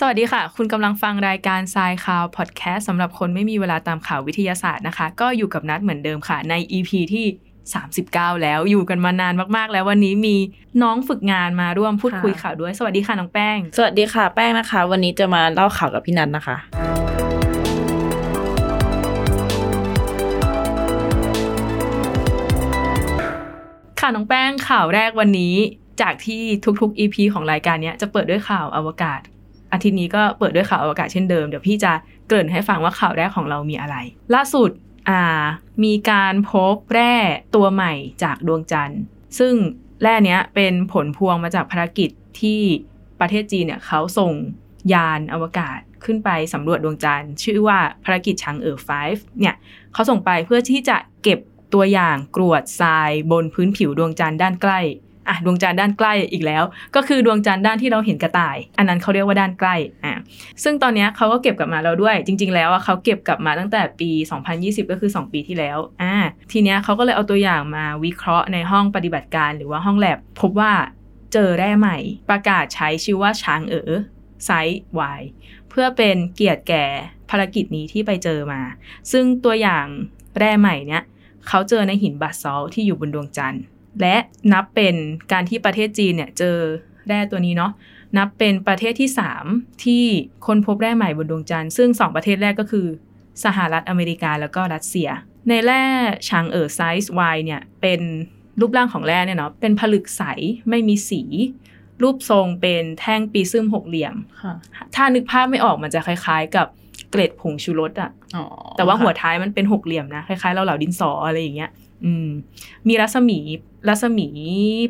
สวัสดีค่ะ คุณกำลังฟังรายการทรายข่าวพอดแคสต์สำหรับคนไม่มีเวลาตามข่าววิทยาศาสตร์นะคะ ก็อยู่กับนัดเหมือนเดิมค่ะใน EP ที่ 39 แล้วอยู่กันมานานมากๆ แล้ววันนี้มีน้องฝึกงานมาร่วมพูดคุยข่าวด้วย สวัสดีค่ะน้องแป้ง สวัสดีค่ะแป้งนะคะ วันนี้จะมาเล่าข่าวกับพี่นัทนะคะ ค่ะน้องแป้งข่าวแรกวันนี้จากที่ทุกๆ EP ของรายการเนี้ยจะเปิดด้วยข่าวอวกาศ อาทิตย์นี้ก็เปิดด้วยข่าวอวกาศเช่นเดิม เดี๋ยวพี่จะเกริ่นให้ฟังว่าข่าวแรกของเรามีอะไร ล่าสุดอ่ามีการพบแร่ตัวใหม่จากดวงจันทร์ ซึ่งแร่เนี้ยเป็นผลพวงมาจากภารกิจที่ประเทศจีนเนี่ยเขาส่งยานอวกาศขึ้นไปสำรวจดวงจันทร์ ชื่อว่าภารกิจชางเอ๋อ5เนี่ยเขาส่งไปเพื่อที่จะเก็บตัวอย่างกรวดทรายบนพื้นผิวดวงจันทร์ด้านใกล้ อะดวงจันทร์ด้านใกล้อีกแล้ว ก็คือดวงจันทร์ด้านที่เราเห็นกระต่าย อันนั้นเขาเรียกว่าด้านใกล้อะซึ่งตอนนี้เขาก็เก็บกลับมาแล้วด้วย จริง ๆ แล้วอะเขาเก็บกลับมาตั้งแต่ปี 2020 ก็คือ 2 ปีที่แล้วอ่าทีเนี้ยเขาก็เลยเอาตัวอย่างมาวิเคราะห์ในห้องปฏิบัติการหรือว่าห้องแลบพบว่าเจอแร่ใหม่ ประกาศใช้ชื่อว่าช้างเอ๋อไซส์ Y เพื่อเป็นเกียรติแก่ภารกิจนี้ที่ไปเจอมา ซึ่งตัวอย่างแร่ใหม่เนี้ยเขาเจอในหินบาซอลที่อยู่บนดวงจันทร์ และนับเป็นการที่ประเทศจีนเนี่ยเจอแร่ตัวนี้เนาะนับเป็นประเทศที่ 3 ที่ค้นพบแร่ใหม่บนดวงจันทร์ซึ่ง 2 ประเทศแรกก็คือ สหรัฐอเมริกาแล้วก็รัสเซีย ในแร่ชางเอ๋อไซส์ Y เนี่ยเป็นรูปร่างของแร่เนี่ยเนาะเป็นผลึกใสไม่มีสี รูปทรงเป็นแท่งปีซึมหกเหลี่ยมค่ะถ้านึกภาพไม่ออกมันจะคล้าย ๆ กับเกล็ดผงชูรสอะอ๋อแต่ว่าหัวค่ะท้ายมันเป็นหกเหลี่ยมนะคล้ายๆเราเหลาดินสออะไรอย่างเงี้ย อืม มีรัศมีรัศมี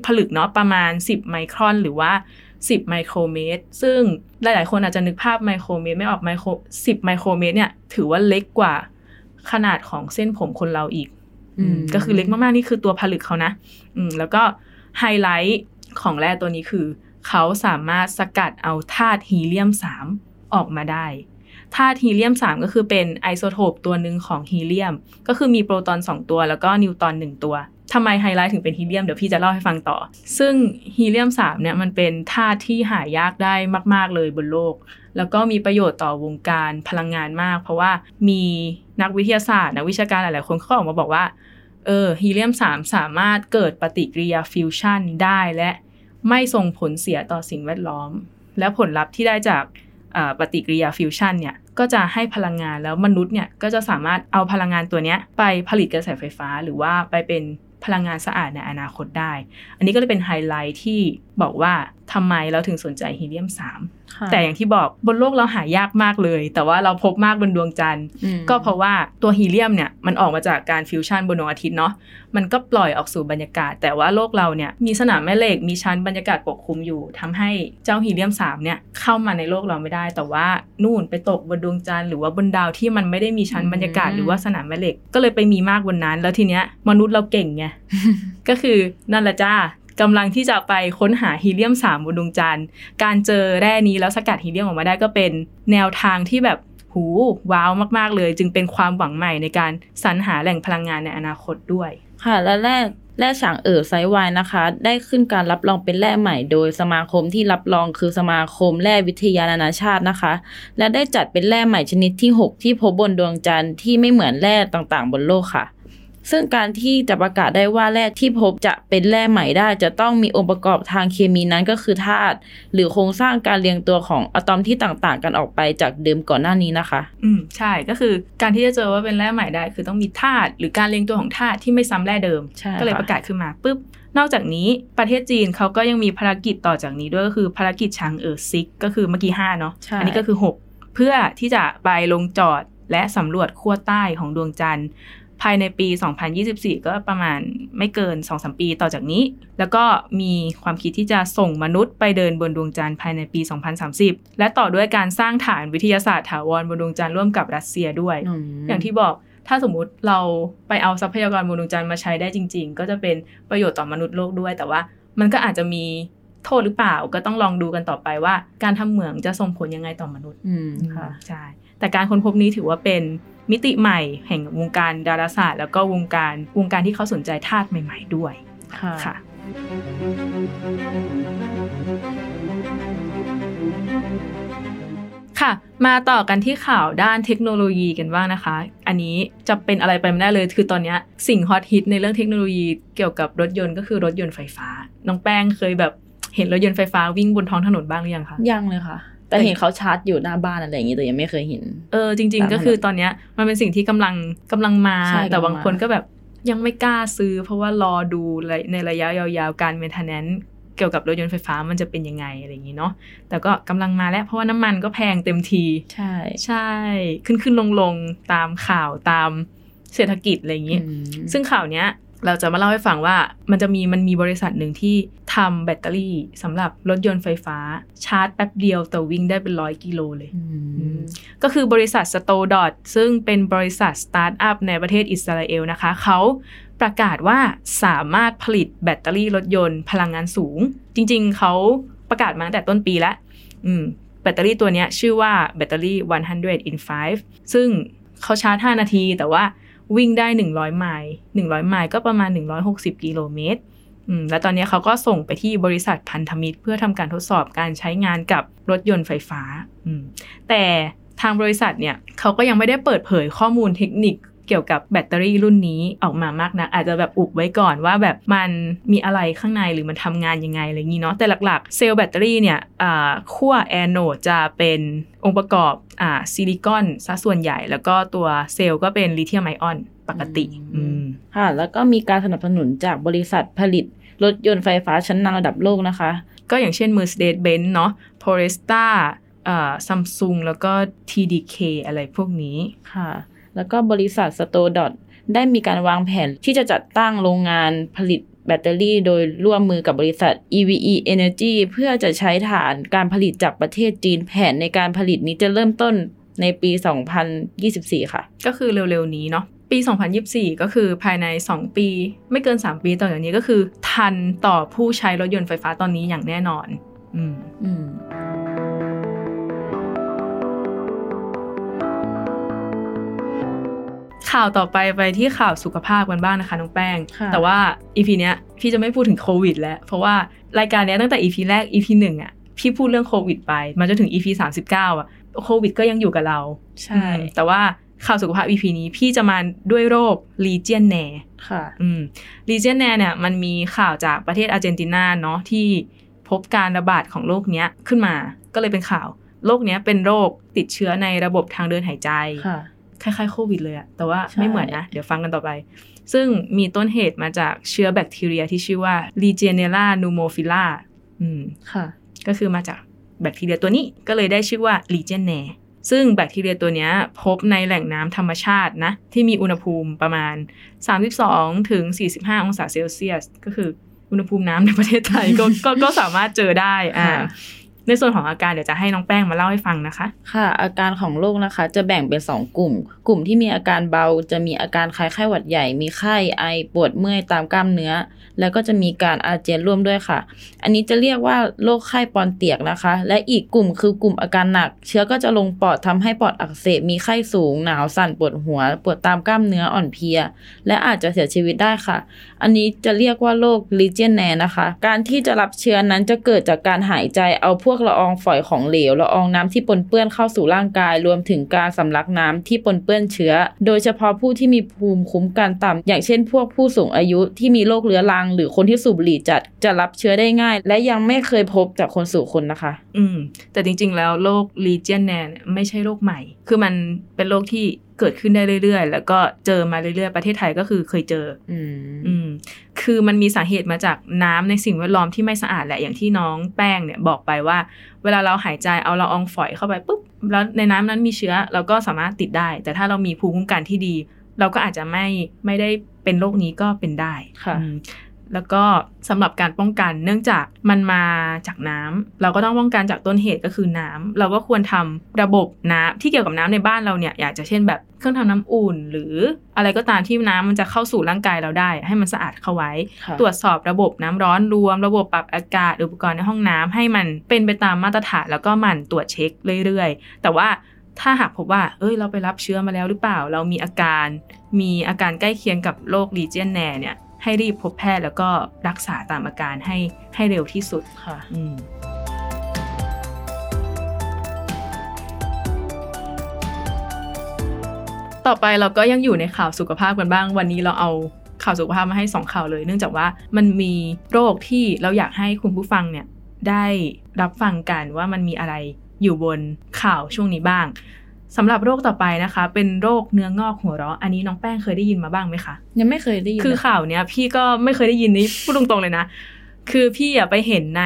ผลึกเนาะประมาณ 10 ไมครอนหรือว่า 10 ไมโครเมตร ซึ่งหลาย ๆ คนอาจจะนึกภาพไมโครเมตร ไม่ออกไมโคร10 ไมโครเมตร เนี่ยถือว่าเล็กกว่าขนาดของเส้นผมคนเราอีกอืมก็คือเล็กมาก ๆ นี่คือตัวผลึกเขานะอืมแล้วก็ไฮไลท์ของแร่ตัวนี้คือ เขาสามารถสกัดเอาธาตุฮีเลียม 3 ออกมาได้ธาตุฮีเลียม 3 ก็คือเป็นไอโซโทปตัวหนึ่งของฮีเลียม ก็คือมีโปรตอน 2 ตัว แล้วก็นิวตรอน1ตัว ทำไมไฮไลท์ถึงเป็นฮีเลียมเดี๋ยวพี่จะเล่าให้ฟังต่อ ซึ่งฮีเลียม3เนี่ยมันเป็นธาตุที่หายากได้มาก ๆ เลยบนโลก แล้วก็มีประโยชน์ต่อวงการพลังงานมาก เพราะว่ามีนักวิทยาศาสตร์นักวิชาการหลาย ๆ คนเขาออกมาบอกว่าเออฮีเลียม3สามารถเกิดปฏิกิริยาฟิวชันได้และไม่ส่งผลเสียต่อสิ่งแวดล้อม และผลลัพธ์ที่ได้จากปฏิกิริยาฟิวชันเนี่ยก็จะให้พลังงานแล้วมนุษย์เนี่ยก็จะสามารถเอาพลังงานตัวเนี้ยไปผลิตกระแสไฟฟ้า หรือว่าไปเป็น พลังงานสะอาดในอนาคตได้ อันนี้ก็เลยเป็นไฮไลท์ที่บอกว่าทำไมเราถึงสนใจฮีเลียม 3 แต่อย่างที่บอกบนโลกเราหายากมากเลย แต่ว่าเราพบมากบนดวงจันทร์อืมก็เพราะว่าตัวฮีเลียมเนี่ยมันออกมาจากการฟิวชันบนดวงอาทิตย์เนาะมันก็ปล่อยออกสู่บรรยากาศ แต่ว่าโลกเราเนี่ยมีสนามแม่เหล็กมีชั้นบรรยากาศปกคลุมอยู่ทำให้เจ้าฮีเลียม3เนี่ยเข้ามาในโลกเราไม่ได้ แต่ว่านู่นไปตกบนดวงจันทร์หรือว่าบนดาวที่มันไม่ได้มีชั้นบรรยากาศหรือว่าสนามแม่เหล็กก็เลยไปมีมากบนนั้น แล้วทีเนี้ยมนุษย์เราเก่งไงก็คือนั่นแหละจ้า กำลังที่จะไปค้นหาฮีเลียม3บนดวงจันทร์ การเจอแร่นี้แล้วสกัดฮีเลียมออกมาได้ก็เป็นแนวทางที่แบบหูว้าวมากๆเลย จึงเป็นความหวังใหม่ในการสรรหาแหล่งพลังงานในอนาคตด้วย ค่ะ และแร่แร่ฉางเอ๋อไซวายนะคะ ได้ขึ้นการรับรองเป็นแร่ใหม่โดยสมาคมที่รับรองคือสมาคมแร่วิทยานานาชาตินะคะ และได้จัดเป็นแร่ใหม่ชนิดที่ 6 ที่พบบนดวงจันทร์ที่ไม่เหมือนแร่ต่างๆ บนโลกค่ะ ซึ่งการที่จะประกาศได้ว่าแร่ที่พบจะเป็นแร่ใหม่ได้ จะต้องมีองค์ประกอบทางเคมีนั้นก็คือธาตุหรือโครงสร้างการเรียงตัวของอะตอมที่ต่างๆ กันออกไปจากเดิมก่อนหน้านี้นะคะ อืมใช่ก็คือการที่จะเจอว่าเป็นแร่ใหม่ได้ คือต้องมีธาตุหรือการเรียงตัวของธาตุที่ไม่ซ้ำแร่เดิมใช่ก็เลยค่ะประกาศขึ้นมาปุ๊บนอกจากนี้ประเทศจีนเขาก็ยังมีภารกิจต่อจากนี้ด้วยก็คือภารกิจชางเอ๋อซิกก็คือเมื่อกี้ห้าเนาะใช่อันี้ก็คือ 6 เพื่อที่จะไปลงจอดและสำรวจขั้วใต้ของดวงจันทร์ ภายในปี 2024 ก็ประมาณไม่เกิน 2-3 ปีต่อจากนี้ แล้วก็มีความคิดที่จะส่งมนุษย์ไปเดินบนดวงจันทร์ภายในปี 2030 และต่อด้วยการสร้างฐานวิทยาศาสตร์ถาวรบนดวงจันทร์ร่วมกับรัสเซียด้วยมอย่างที่บอกถ้าสมมุติเราไปเอาทรัพยากรบนดวงจันทร์มาใช้ได้จริง ๆ ก็จะเป็นประโยชน์ต่อมนุษย์โลกด้วย แต่ว่ามันก็อาจจะมีโทษหรือเปล่าก็ต้องลองดูกันต่อไปว่า การทำเหมืองจะส่งผลยังไงต่อมนุษย์อืมค่ะใช่แต่การค้นพบนี้ถือว่าเป็น มิติใหม่แห่งวงการดาราศาสตร์ แล้วก็วงการวงการที่เขาสนใจธาตุใหม่ ๆ ด้วยค่ะค่ะคค่ะ มาต่อกันที่ข่าวด้านเทคโนโลยีกันบ้างนะคะ อันนี้จะเป็นอะไรไปไม่ได้เลย คือตอนนี้สิ่งฮอตฮิตในเรื่องเทคโนโลยีเกี่ยวกับรถยนต์ก็คือรถยนต์ไฟฟ้า น้องแป้งเคยแบบเห็นรถยนต์ไฟฟ้าวิ่งบนท้องถนนบ้างหรือยังคะ ยังเลยค่ะ แต่เห็นเขาชาร์จอยู่หน้าบ้านอะไรอย่างงี้แต่ยังไม่เคยเห็น เออจริง ๆ ก็คือตอนเนี้ยมันเป็นสิ่งที่กำลังกำลังมาใช่แต่กำลังบางคนมาก็แบบยังไม่กล้าซื้อ เพราะว่ารอดูในระยะยาวๆการเมนเทนแนนเกี่ยวกับรถยนต์ไฟฟ้ามันจะเป็นยังไงอะไรอย่างนี้เนาะแต่ก็กำลังมาแล้วเพราะว่าน้ำมันก็แพงเต็มที ใช่ใช่ ขึ้นขึ้นลงลงตามข่าวตามเศรษฐกิจอะไรอย่างนี้อืมซึ่งข่าวเนี้ย เราจะมาเล่าให้ฟังว่ามันจะมีมันมีบริษัทหนึ่งที่ทำแบตเตอรี่สำหรับรถยนต์ไฟฟ้า ชาร์จแป๊บเดียวแต่วิ่งได้เป็นร้อยกิโลเลยอืมก็คือบริษัท s t o d o t ซึ่งเป็นบริษัทสตาร์ทอัพในประเทศอิสราเอลนะคะ เขาประกาศว่าสามารถผลิตแบตเตอรี่รถยนต์พลังงานสูง จริงๆ เขาประกาศมาตั้งแต่ต้นปีแล้วอืมแบตเตอรี่ตัวเนี้ยชื่อว่าแบตเตอรี่ 100 in 5 ซึ่งเขาชาร์จ 5 นาทีแต่ว่า วิ่งได้ 100 ไมล์100 ไมล์ก็ประมาณ 160 กิโลเมตรและตอนนี้เขาก็ส่งไปที่บริษัทพันธมิตร เพื่อทำการทดสอบการใช้งานกับรถยนต์ไฟฟ้า แต่ทางบริษัทเนี่ยเขาก็ยังไม่ได้เปิดเผยข้อมูลเทคนิค เกี่ยวกับแบตเตอรี่รุ่นนี้ออกมามากนะอาจจะแบบอุบไว้ก่อนว่าแบบมันมีอะไรข้างในหรือมันทำงานยังไงอะไรอย่างนี้เนาะแต่หลักๆ เซลล์แบตเตอรี่เนี่ยอ่าขั้วแอนโนดจะเป็นองค์ประกอบอ่าซิลิคอนซะส่วนใหญ่ แล้วก็ตัวเซลล์ก็เป็นลิเธียมไอออนปกติอืมค่ะแล้วก็มีการสนับสนุนจากบริษัทผลิตรถยนต์ไฟฟ้าชั้นนำระดับโลกนะคะ ก็อย่างเช่น Mercedes-Benz เนาะ Polestar อ่า Samsung แล้วก็ TDK อะไรพวกนี้ค่ะ แล้วก็บริษัท Store Dot ได้มีการวางแผนที่จะจัดตั้งโรงงานผลิตแบตเตอรี่โดยร่วมมือกับบริษัท EVE Energy เพื่อจะใช้ฐานการผลิตจากประเทศจีนแผนในการผลิตนี้จะเริ่มต้นในปี 2024 ค่ะ ก็คือเร็วๆ นี้เนาะ ปี 2024 ก็คือภายใน 2 ปี ไม่เกิน 3 ปีต่อจากนี้ก็คือ ทันต่อผู้ใช้รถยนต์ไฟฟ้าตอนนี้อย่างแน่นอน อืม อืม ข่าวต่อไปไปที่ข่าวสุขภาพกันบ้างนะคะน้องแป้งค่ะแต่ว่า EP เนี้ยพี่จะไม่พูดถึงโควิด แล้วเพราะว่ารายการเนี้ยตั้งแต่ EP แรก EP หนึ่งอะพี่พูดเรื่องโควิดไปมาจนถึง EP 39อะโควิดก็ยังอยู่กับเรา ใช่อืมแต่ว่าข่าวสุขภาพ EP นี้พี่จะมาด้วยโรค Legionnaire ค่ะ อืม Legionnaire เนี่ยมันมีข่าวจากประเทศอาร์เจนตินาเนาะที่พบการระบาดของโรคเนี้ยขึ้นมา ก็เลยเป็นข่าว โรคเนี้ยเป็นโรคติดเชื้อในระบบทางเดินหายใจ ค่ะคล้ายๆโควิดเลยอะแต่ว่าใช่ไม่เหมือนนะ เดี๋ยวฟังกันต่อไป ซึ่งมีต้นเหตุมาจากเชื้อแบคทีเรียที่ชื่อว่า Legionella pneumophila อืมค่ะ ก็คือมาจากแบคทีเรียตัวนี้ก็เลยได้ชื่อว่า Legionnaire ซึ่งแบคทีเรียตัวเนี้ยพบในแหล่งน้ำธรรมชาตินะ ที่มีอุณหภูมิประมาณ 32ถึง45 องศาเซลเซียส ก็คืออุณหภูมิน้ำในประเทศไทยก็ก็ก็สามารถเจอได้อ่าค่ะ ในส่วนของอาการเดี๋ยวจะให้น้องแป้งมาเล่าให้ฟังนะคะ ค่ะ อาการของโรคนะคะ จะแบ่งเป็น 2 กลุ่ม กลุ่มที่มีอาการเบา จะมีอาการคล้ายไข้หวัดใหญ่ มีไข้ไอปวดเมื่อยตามกล้ามเนื้อ แล้วก็จะมีการอาเจียนร่วมด้วยค่ะ อันนี้จะเรียกว่าโรคไข้ปอนเตียกนะคะ และอีกกลุ่มคือกลุ่มอาการหนัก เชื้อก็จะลงปอดทำให้ปอดอักเสบมีไข้สูง หนาวสั่นปวดหัว ปวดตามกล้ามเนื้ออ่อนเพลีย และอาจจะเสียชีวิตได้ค่ะ อันนี้จะเรียกว่าโรคลีเจียนแนนะคะ การที่จะรับเชื้อนั้นจะเกิดจากการหายใจเอาพวกละอองฝอยของเหลวละอองน้ำที่ปนเปื้อนเข้าสู่ร่างกาย รวมถึงการสำลักน้ำที่ปนเปื้อนเชื้อ โดยเฉพาะผู้ที่มีภูมิคุ้มกันต่ำอย่างเช่น พวกผู้สูงอายุที่มีโรคเรื้อรัง หรือคนที่สูบบุหรี่จัดจะรับเชื้อได้ง่าย และยังไม่เคยพบจากคนสู่คนนะคะ อืม แต่จริง ๆ แล้วโรค Legionnaire เนี่ยไม่ใช่โรคใหม่ คือมันเป็นโรคที่ เกิดขึ้นได้เรื่อยๆ แล้วก็เจอมาเรื่อยๆ ประเทศไทยก็คือเคยเจอ อืมอืมคือมันมีสาเหตุมาจากน้ำในสิ่งแวดล้อมที่ไม่สะอาดแหละอย่างที่น้องแป้งเนี่ยบอกไปว่า เวลาเราหายใจเอาละอองฝอยเข้าไปปุ๊บแล้วในน้ำนั้นมีเชื้อเราก็สามารถติดได้ แต่ถ้าเรามีภูมิคุ้มกันที่ดี เราก็อาจจะไม่ไม่ได้เป็นโรคนี้ก็เป็นได้ค่ะอืม แล้วก็สำหรับการป้องกันเนื่องจากมันมาจากน้ำเราก็ต้องป้องกันจากต้นเหตุก็คือน้ำเราก็ควรทำระบบน้ำที่เกี่ยวกับน้ำในบ้านเราเนี่ยอยากจะเช่นแบบเครื่องทำน้ำอุ่น หรืออะไรก็ตามที่น้ำมันจะเข้าสู่ร่างกายเราได้ ให้มันสะอาดเข้าไว้ค่ะตรวจสอบระบบน้ำร้อนรวม ระบบปรับอากาศอุปกรณ์ในห้องน้ำให้มันเป็นไปตามมาตรฐานแล้วก็หมั่นตรวจเช็คเรื่อยๆ แต่ว่าถ้าหากพบว่า เอ้ย เราไปรับเชื้อมาแล้วหรือเปล่า เรามีอาการ มีอาการใกล้เคียงกับโรคลีเจียนแนเนี่ย ให้รีบพบแพทย์แล้วก็รักษาตามอาการให้ให้เร็วที่สุดค่ะต่อไปเราก็ยังอยู่ในข่าวสุขภาพกันบ้าง วันนี้เราเอาข่าวสุขภาพมาให้ 2 ข่าวเลย เนื่องจากว่ามันมีโรคที่เราอยากให้คุณผู้ฟังเนี่ยได้รับฟังกันว่ามันมีอะไรอยู่บนข่าวช่วงนี้บ้าง สำหรับโรคต่อไปนะคะ เป็นโรคเนื้องอกหัวเราะ อันนี้น้องแป้งเคยได้ยินมาบ้างไหมคะยังไม่เคยได้ยินคือเลยข่าวเนี้ยพี่ก็ไม่เคยได้ยินนี่พูดตรงๆเลยนะ คือพี่อะไปเห็นใน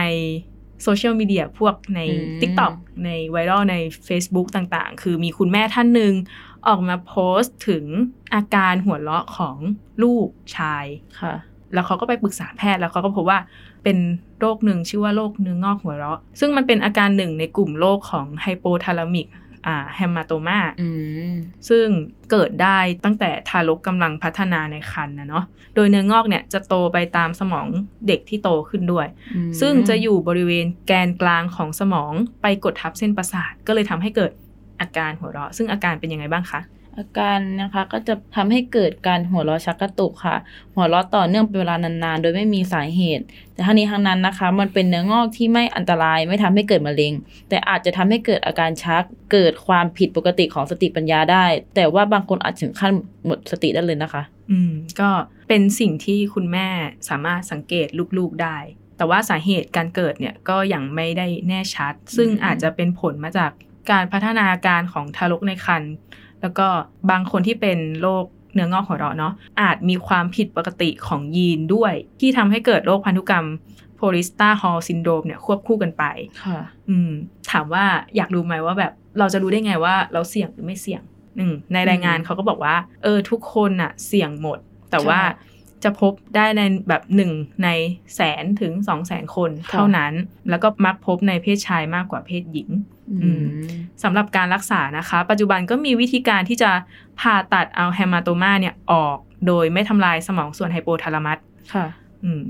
โซเชียลมีเดียพวกใน TikTok ในไวรัลใน Facebook ต่างๆ คือมีคุณแม่ท่านหนึ่งออกมาโพสต์ถึงอาการหัวเราะของลูกชายค่ะ แล้วเขาก็ไปปรึกษาแพทย์แล้วเขาก็พบว่าเป็นโรคหนึ่งชื่อว่าโรคเนื้องอกหัวเราะ ซึ่งมันเป็นอาการหนึ่งในกลุ่มโรคของไฮโปทาลามิกอ่า แฮมมาโตมาอืมซึ่งเกิดได้ตั้งแต่ทารกกำลังพัฒนาในครรภ์นะเนาะโดยเนื้องอกเนี่ยจะโตไปตามสมองเด็กที่โตขึ้นด้วยอืมซึ่งจะอยู่บริเวณแกนกลางของสมองไปกดทับเส้นประสาท ก็เลยทำให้เกิดอาการหัวเราะ ซึ่งอาการเป็นยังไงบ้างคะ อาการนะคะก็จะทำให้เกิดการหัวเราะชักกระตุกค่ะ หัวเราะต่อเนื่องเป็นเวลานานๆ โดยไม่มีสาเหตุ แต่ทั้งนี้ทั้งนั้นนะคะ มันเป็นเนื้องอกที่ไม่อันตรายไม่ทำให้เกิดมะเร็ง แต่อาจจะทำให้เกิดอาการชัก เกิดความผิดปกติของสติปัญญาได้ แต่ว่าบางคนอาจถึงขั้นหมดสติได้เลยนะคะ อืมก็เป็นสิ่งที่คุณแม่สามารถสังเกตลูกๆได้แต่ว่าสาเหตุการเกิดเนี่ยก็ยังไม่ได้แน่ชัด ซึ่งอืมอาจจะเป็นผลมาจากการพัฒนาการของทารกในครรภ์ แล้วก็บางคนที่เป็นโรคเนื้องอกหัวเราะเนาะอาจมีความผิดปกติของยีนด้วย ที่ทำให้เกิดโรคพันธุกรรม Pallister-Hall syndrome เนี่ยควบคู่กันไปค่ะ อืม ถามว่าอยากรู้ไหมว่าแบบเราจะรู้ได้ไงว่าเราเสี่ยงหรือไม่เสี่ยงอืมในรายงานอืมเขาก็บอกว่า เออทุกคนอะเสี่ยงหมด แต่ใช่ว่า จะพบได้ในแบบหนึ่งในแสนถึงสองแสนคนค่ะเท่านั้น แล้วก็มักพบในเพศชายมากกว่าเพศหญิงอืมสำหรับการรักษานะคะ ปัจจุบันก็มีวิธีการที่จะผ่าตัดเอาแฮมาโตมาเนี่ยออก โดยไม่ทำลายสมองส่วนไฮโปทาลามัสค่ะอืม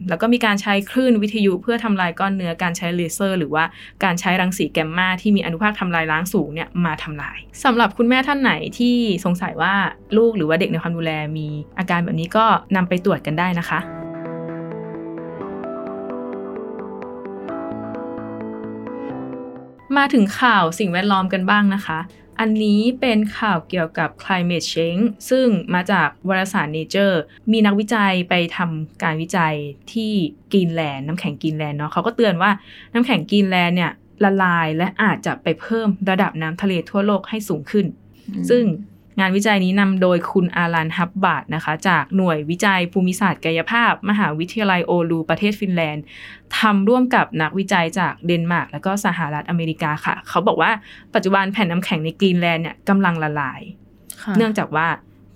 แล้วก็มีการใช้คลื่นวิทยุเพื่อทำลายก้อนเนื้อการใช้เลเซอร์ หรือว่าการใช้รังสีแกมมาที่มีอนุภาคทำลายล้างสูงเนี่ยมาทำลายสำหรับคุณแม่ท่านไหนที่สงสัยว่าลูกหรือว่าเด็กในความดูแลมีอาการแบบนี้ก็นำไปตรวจกันได้นะคะมาถึงข่าวสิ่งแวดล้อมกันบ้างนะคะ อันนี้เป็นข่าวเกี่ยวกับ climate change ซึ่งมาจากวารสาร Nature มีนักวิจัยไปทำการวิจัยที่กรีนแลนด์น้ำแข็งกรีนแลนด์เนาะเขาก็เตือนว่าน้ำแข็งกรีนแลนด์เนี่ยละลายและอาจจะไปเพิ่มระดับน้ำทะเลทั่วโลกให้สูงขึ้น ซึ่ง งานวิจัยนี้นำโดยคุณ Alun Hubbard นะคะ จากหน่วยวิจัยภูมิศาสตร์กายภาพ มหาวิทยาลัยโอลูประเทศฟินแลนด์ทำร่วมกับนักวิจัยจากเดนมาร์กและก็สหรัฐอเมริกาค่ะ เขาบอกว่าปัจจุบันแผ่นน้ำแข็งในกรีนแลนด์เนี่ยกำลังละลาย เนื่องจากว่า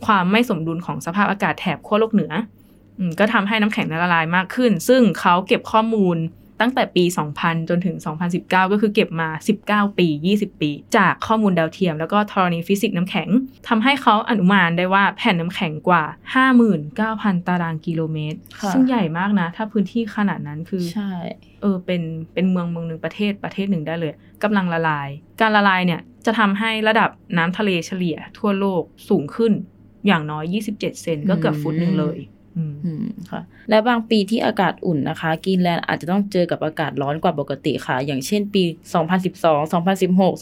ความไม่สมดุลของสภาพอากาศแถบขั้วโลกเหนือก็ทำให้น้ำแข็งละลายมากขึ้น ซึ่งเขาเก็บข้อมูล ตั้งแต่ปี 2000 จนถึง 2019 ก็คือเก็บมา 19 ปี 20 ปี จากข้อมูลดาวเทียม แล้วก็ธรณีฟิสิกส์น้ำแข็งทำให้เขาอนุมานได้ว่าแผ่นน้ำแข็งกว่า 59,000 ตารางกิโลเมตรค่ะซึ่งใหญ่มากนะ ถ้าพื้นที่ขนาดนั้นคือใช่เออเป็นเป็นเมืองเมืองหนึ่งประเทศประเทศหนึ่งได้เลยกำลังละลาย การละลายเนี่ยจะทำให้ระดับน้ำทะเลเฉลี่ยทั่วโลกสูงขึ้นอย่างน้อย 27 เซนก็เกือบฟุตหนึ่งเลยอืมอืม ค่ะ และบางปีที่อากาศอุ่นนะคะกรีนแลนด์อาจจะต้องเจอกับอากาศร้อนกว่าปกติค่ะ อย่างเช่นปี 2012 2016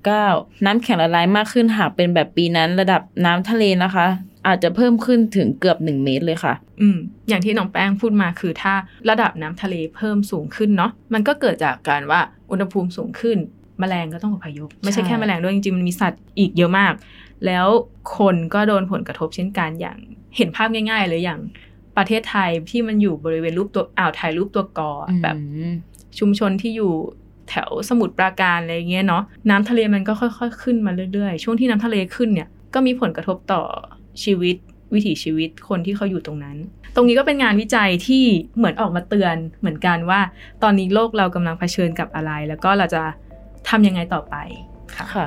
2019 น้ำแข็งละลายมากขึ้นหากเป็นแบบปีนั้นระดับน้ำทะเลนะคะ อาจจะเพิ่มขึ้นถึงเกือบ 1 เมตรเลยค่ะ อืม อย่างที่น้องแป้งพูดมาคือถ้าระดับน้ำทะเลเพิ่มสูงขึ้นเนาะ มันก็เกิดจากการว่าอุณหภูมิสูงขึ้นแมลงก็ต้องอพยพไม่ใช่ใช่แค่แมลงด้วยจริงๆมันมีสัตว์อีกเยอะมาก แล้วคนก็โดนผลกระทบเช่นกันอย่าง เห็นภาพง่าย ๆ เลยอย่างประเทศไทยที่มันอยู่บริเวณรูปตัวอ่าวไทยรูปตัวกออะแบบอืมชุมชนที่อยู่แถวสมุทรปราการอะไรเงี้ยเนาะน้ำทะเลมันก็ค่อย ๆ ขึ้นมาเรื่อยๆ ช่วงที่น้ำทะเลขึ้นเนี่ยก็มีผลกระทบต่อชีวิตวิถีชีวิตคนที่เขาอยู่ตรงนั้น ตรงนี้ก็เป็นงานวิจัยที่เหมือนออกมาเตือนเหมือนกันว่า ตอนนี้โลกเรากำลังเผชิญกับอะไร แล้วก็เราจะทำยังไงต่อไปค่ะ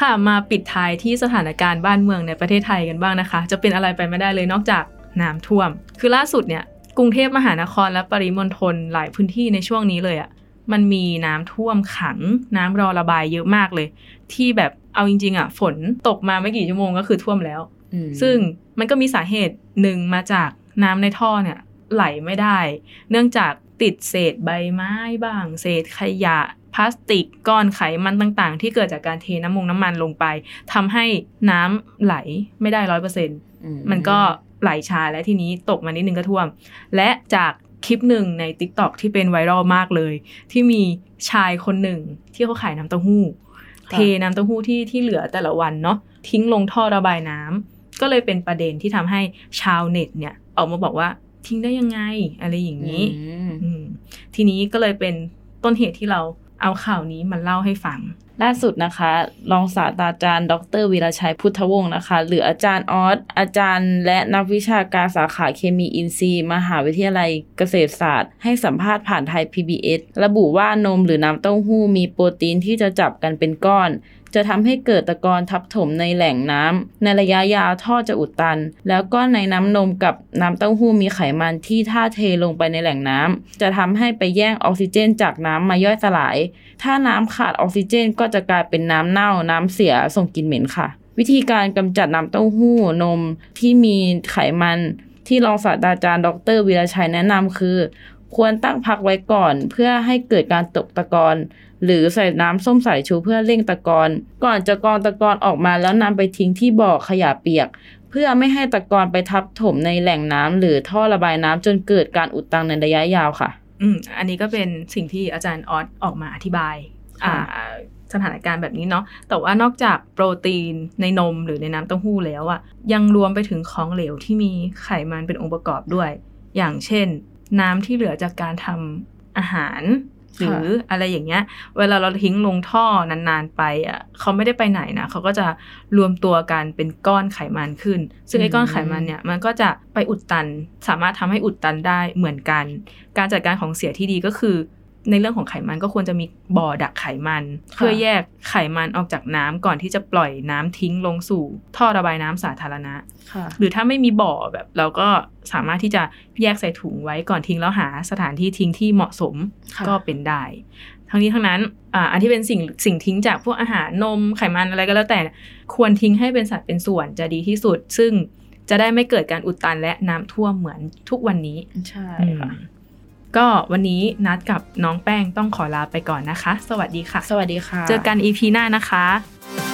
ค่ะค่ะมาปิดท้ายที่สถานการณ์บ้านเมืองในประเทศไทยกันบ้างนะคะ จะเป็นอะไรไปไม่ได้เลยนอกจากน้ำท่วม คือล่าสุดเนี่ยกรุงเทพมหานครและปริมณฑลหลายพื้นที่ในช่วงนี้เลยอะ่ะมันมีน้ำท่วมขังน้ำรอระบายเยอะมากเลย ที่แบบเอาจริง ๆอะ่ะ ฝนตกมาไม่กี่ชั่วโมงก็คือท่วมแล้วอืมซึ่งมันก็มีสาเหตุหนึ่งมาจากน้ำในท่อเนี่ย ไหลไม่ได้ เนื่องจากติดเศษใบไม้บ้าง เศษขยะ พลาสติกก้อนไขมันต่าง ๆ ที่เกิดจากการเทน้ำมงน้ำมันลงไปทำให้น้ำไหลไม่ได้ร้อยเปอร์เซ็นต์อืมันก็ไหลช้าและทีนี้ตกมานิดนึงก็ท่วม และจากคลิปหนึ่งใน t ิ k t o k ที่เป็นไวรัลมากเลย ที่มีชายคนหนึ่งที่เขาขายน้ำเต้าหู้ค่ะเทน้ำเต้าหู้ที่ที่เหลือแต่ละวันเนาะทิ้งลงท่อระบายน้ำก็เลยเป็นประเด็นที่ทำให้ชาวเน็ตเนี่ยออกมาบอกว่าทิ้งได้ยังไงอะไรอย่างนี้อืมอืมทีนี้ก็เลยเป็นต้นเหตุที่เรา เอาข่าวนี้มาเล่าให้ฟัง ล่าสุดนะคะ รองศาสตราจารย์ ดรวีรชัยพุทธวงศ์นะคะ หรืออาจารย์ออสอาจารย์ และนักวิชาการสาขาเคมีอินทรีย์ มหาวิทยาลัยเกษตรศาสตร์ ให้สัมภาษณ์ผ่านไทย PBS ระบุว่านมหรือน้ำเต้าหู้มีโปรตีนที่จะจับกันเป็นก้อน จะทำให้เกิดตะกอนทับถมในแหล่งน้ำในระยะยาวท่อจะอุดตัน แล้วก็ในน้ำนมกับน้ำเต้าหู้มีไขมันที่ถ้าเทลงไปในแหล่งน้ำจะทำให้ไปแย่งออกซิเจนจากน้ำมาย่อยสลาย ถ้าน้ำขาดออกซิเจน ก็จะกลายเป็นน้ำเน่าน้ำเสียส่งกลิ่นเหม็นค่ะ วิธีการกำจัดน้ำเต้าหู้นมที่มีไขมันที่รองศาสตราจารย์ ดรวีรชัยแนะนำคือ ควรตั้งพักไว้ก่อน เพื่อให้เกิดการตกตะกอนหรือใส่น้ำส้มสายชูเพื่อเร่งตะกอนก่อนจะกรองตะกอนออกมาแล้วนำไปทิ้งที่บ่อขยะเปียก เพื่อไม่ให้ตะกอนไปทับถมในแหล่งน้ำหรือท่อระบายน้ำจนเกิดการอุดตันในระยะยาวค่ะ อืมอันนี้ก็เป็นสิ่งที่อาจารย์ออสออกมาอธิบายอ่าสถานการณ์แบบนี้เนาะ แต่ว่านอกจากโปรตีนในนมหรือในน้ำเต้าหู้แล้วอะยังรวมไปถึงของเหลวที่มีไขมันเป็นองค์ประกอบด้วย อย่างเช่น น้ำที่เหลือจากการทำอาหาร หรืออะไรอย่างเงี้ย เวลาเราทิ้งลงท่อนานๆไปอะเขาไม่ได้ไปไหนนะเขาก็จะรวมตัวกันเป็นก้อนไขมันขึ้น ซึ่งไอ้ก้อนไขมันเนี่ยมันก็จะไปอุดตัน สามารถทำให้อุดตันได้เหมือนกัน การจัดการของเสียที่ดีก็คือ ในเรื่องของไขมันก็ควรจะมีบ่อดักไขมัน เพื่อแยกไขมันออกจากน้ำก่อนที่จะปล่อยน้ำทิ้งลงสู่ ท่อระบายน้ำสาธารณะค่ะหรือถ้าไม่มีบ่อแบบเราก็สามารถที่จะแยกใส่ถุงไว้ก่อนทิ้งแล้วหาสถานที่ทิ้งที่เหมาะสมค่ะก็เป็นได้ ทั้งนี้ทั้งนั้นอ่าอันที่เป็นสิ่งสิ่งทิ้งจากพวกอาหารนมไขมันอะไรก็แล้วแต่ควรทิ้งให้เป็นสัดเป็นส่วนจะดีที่สุด ซึ่งจะได้ไม่เกิดการอุดตันและน้ำท่วมเหมือนทุกวันนี้ใช่อืมค่ะ ก็วันนี้นัดกับน้องแป้งต้องขอลาไปก่อนนะคะ สวัสดีค่ะ สวัสดีค่ะ เจอกัน EP หน้านะคะ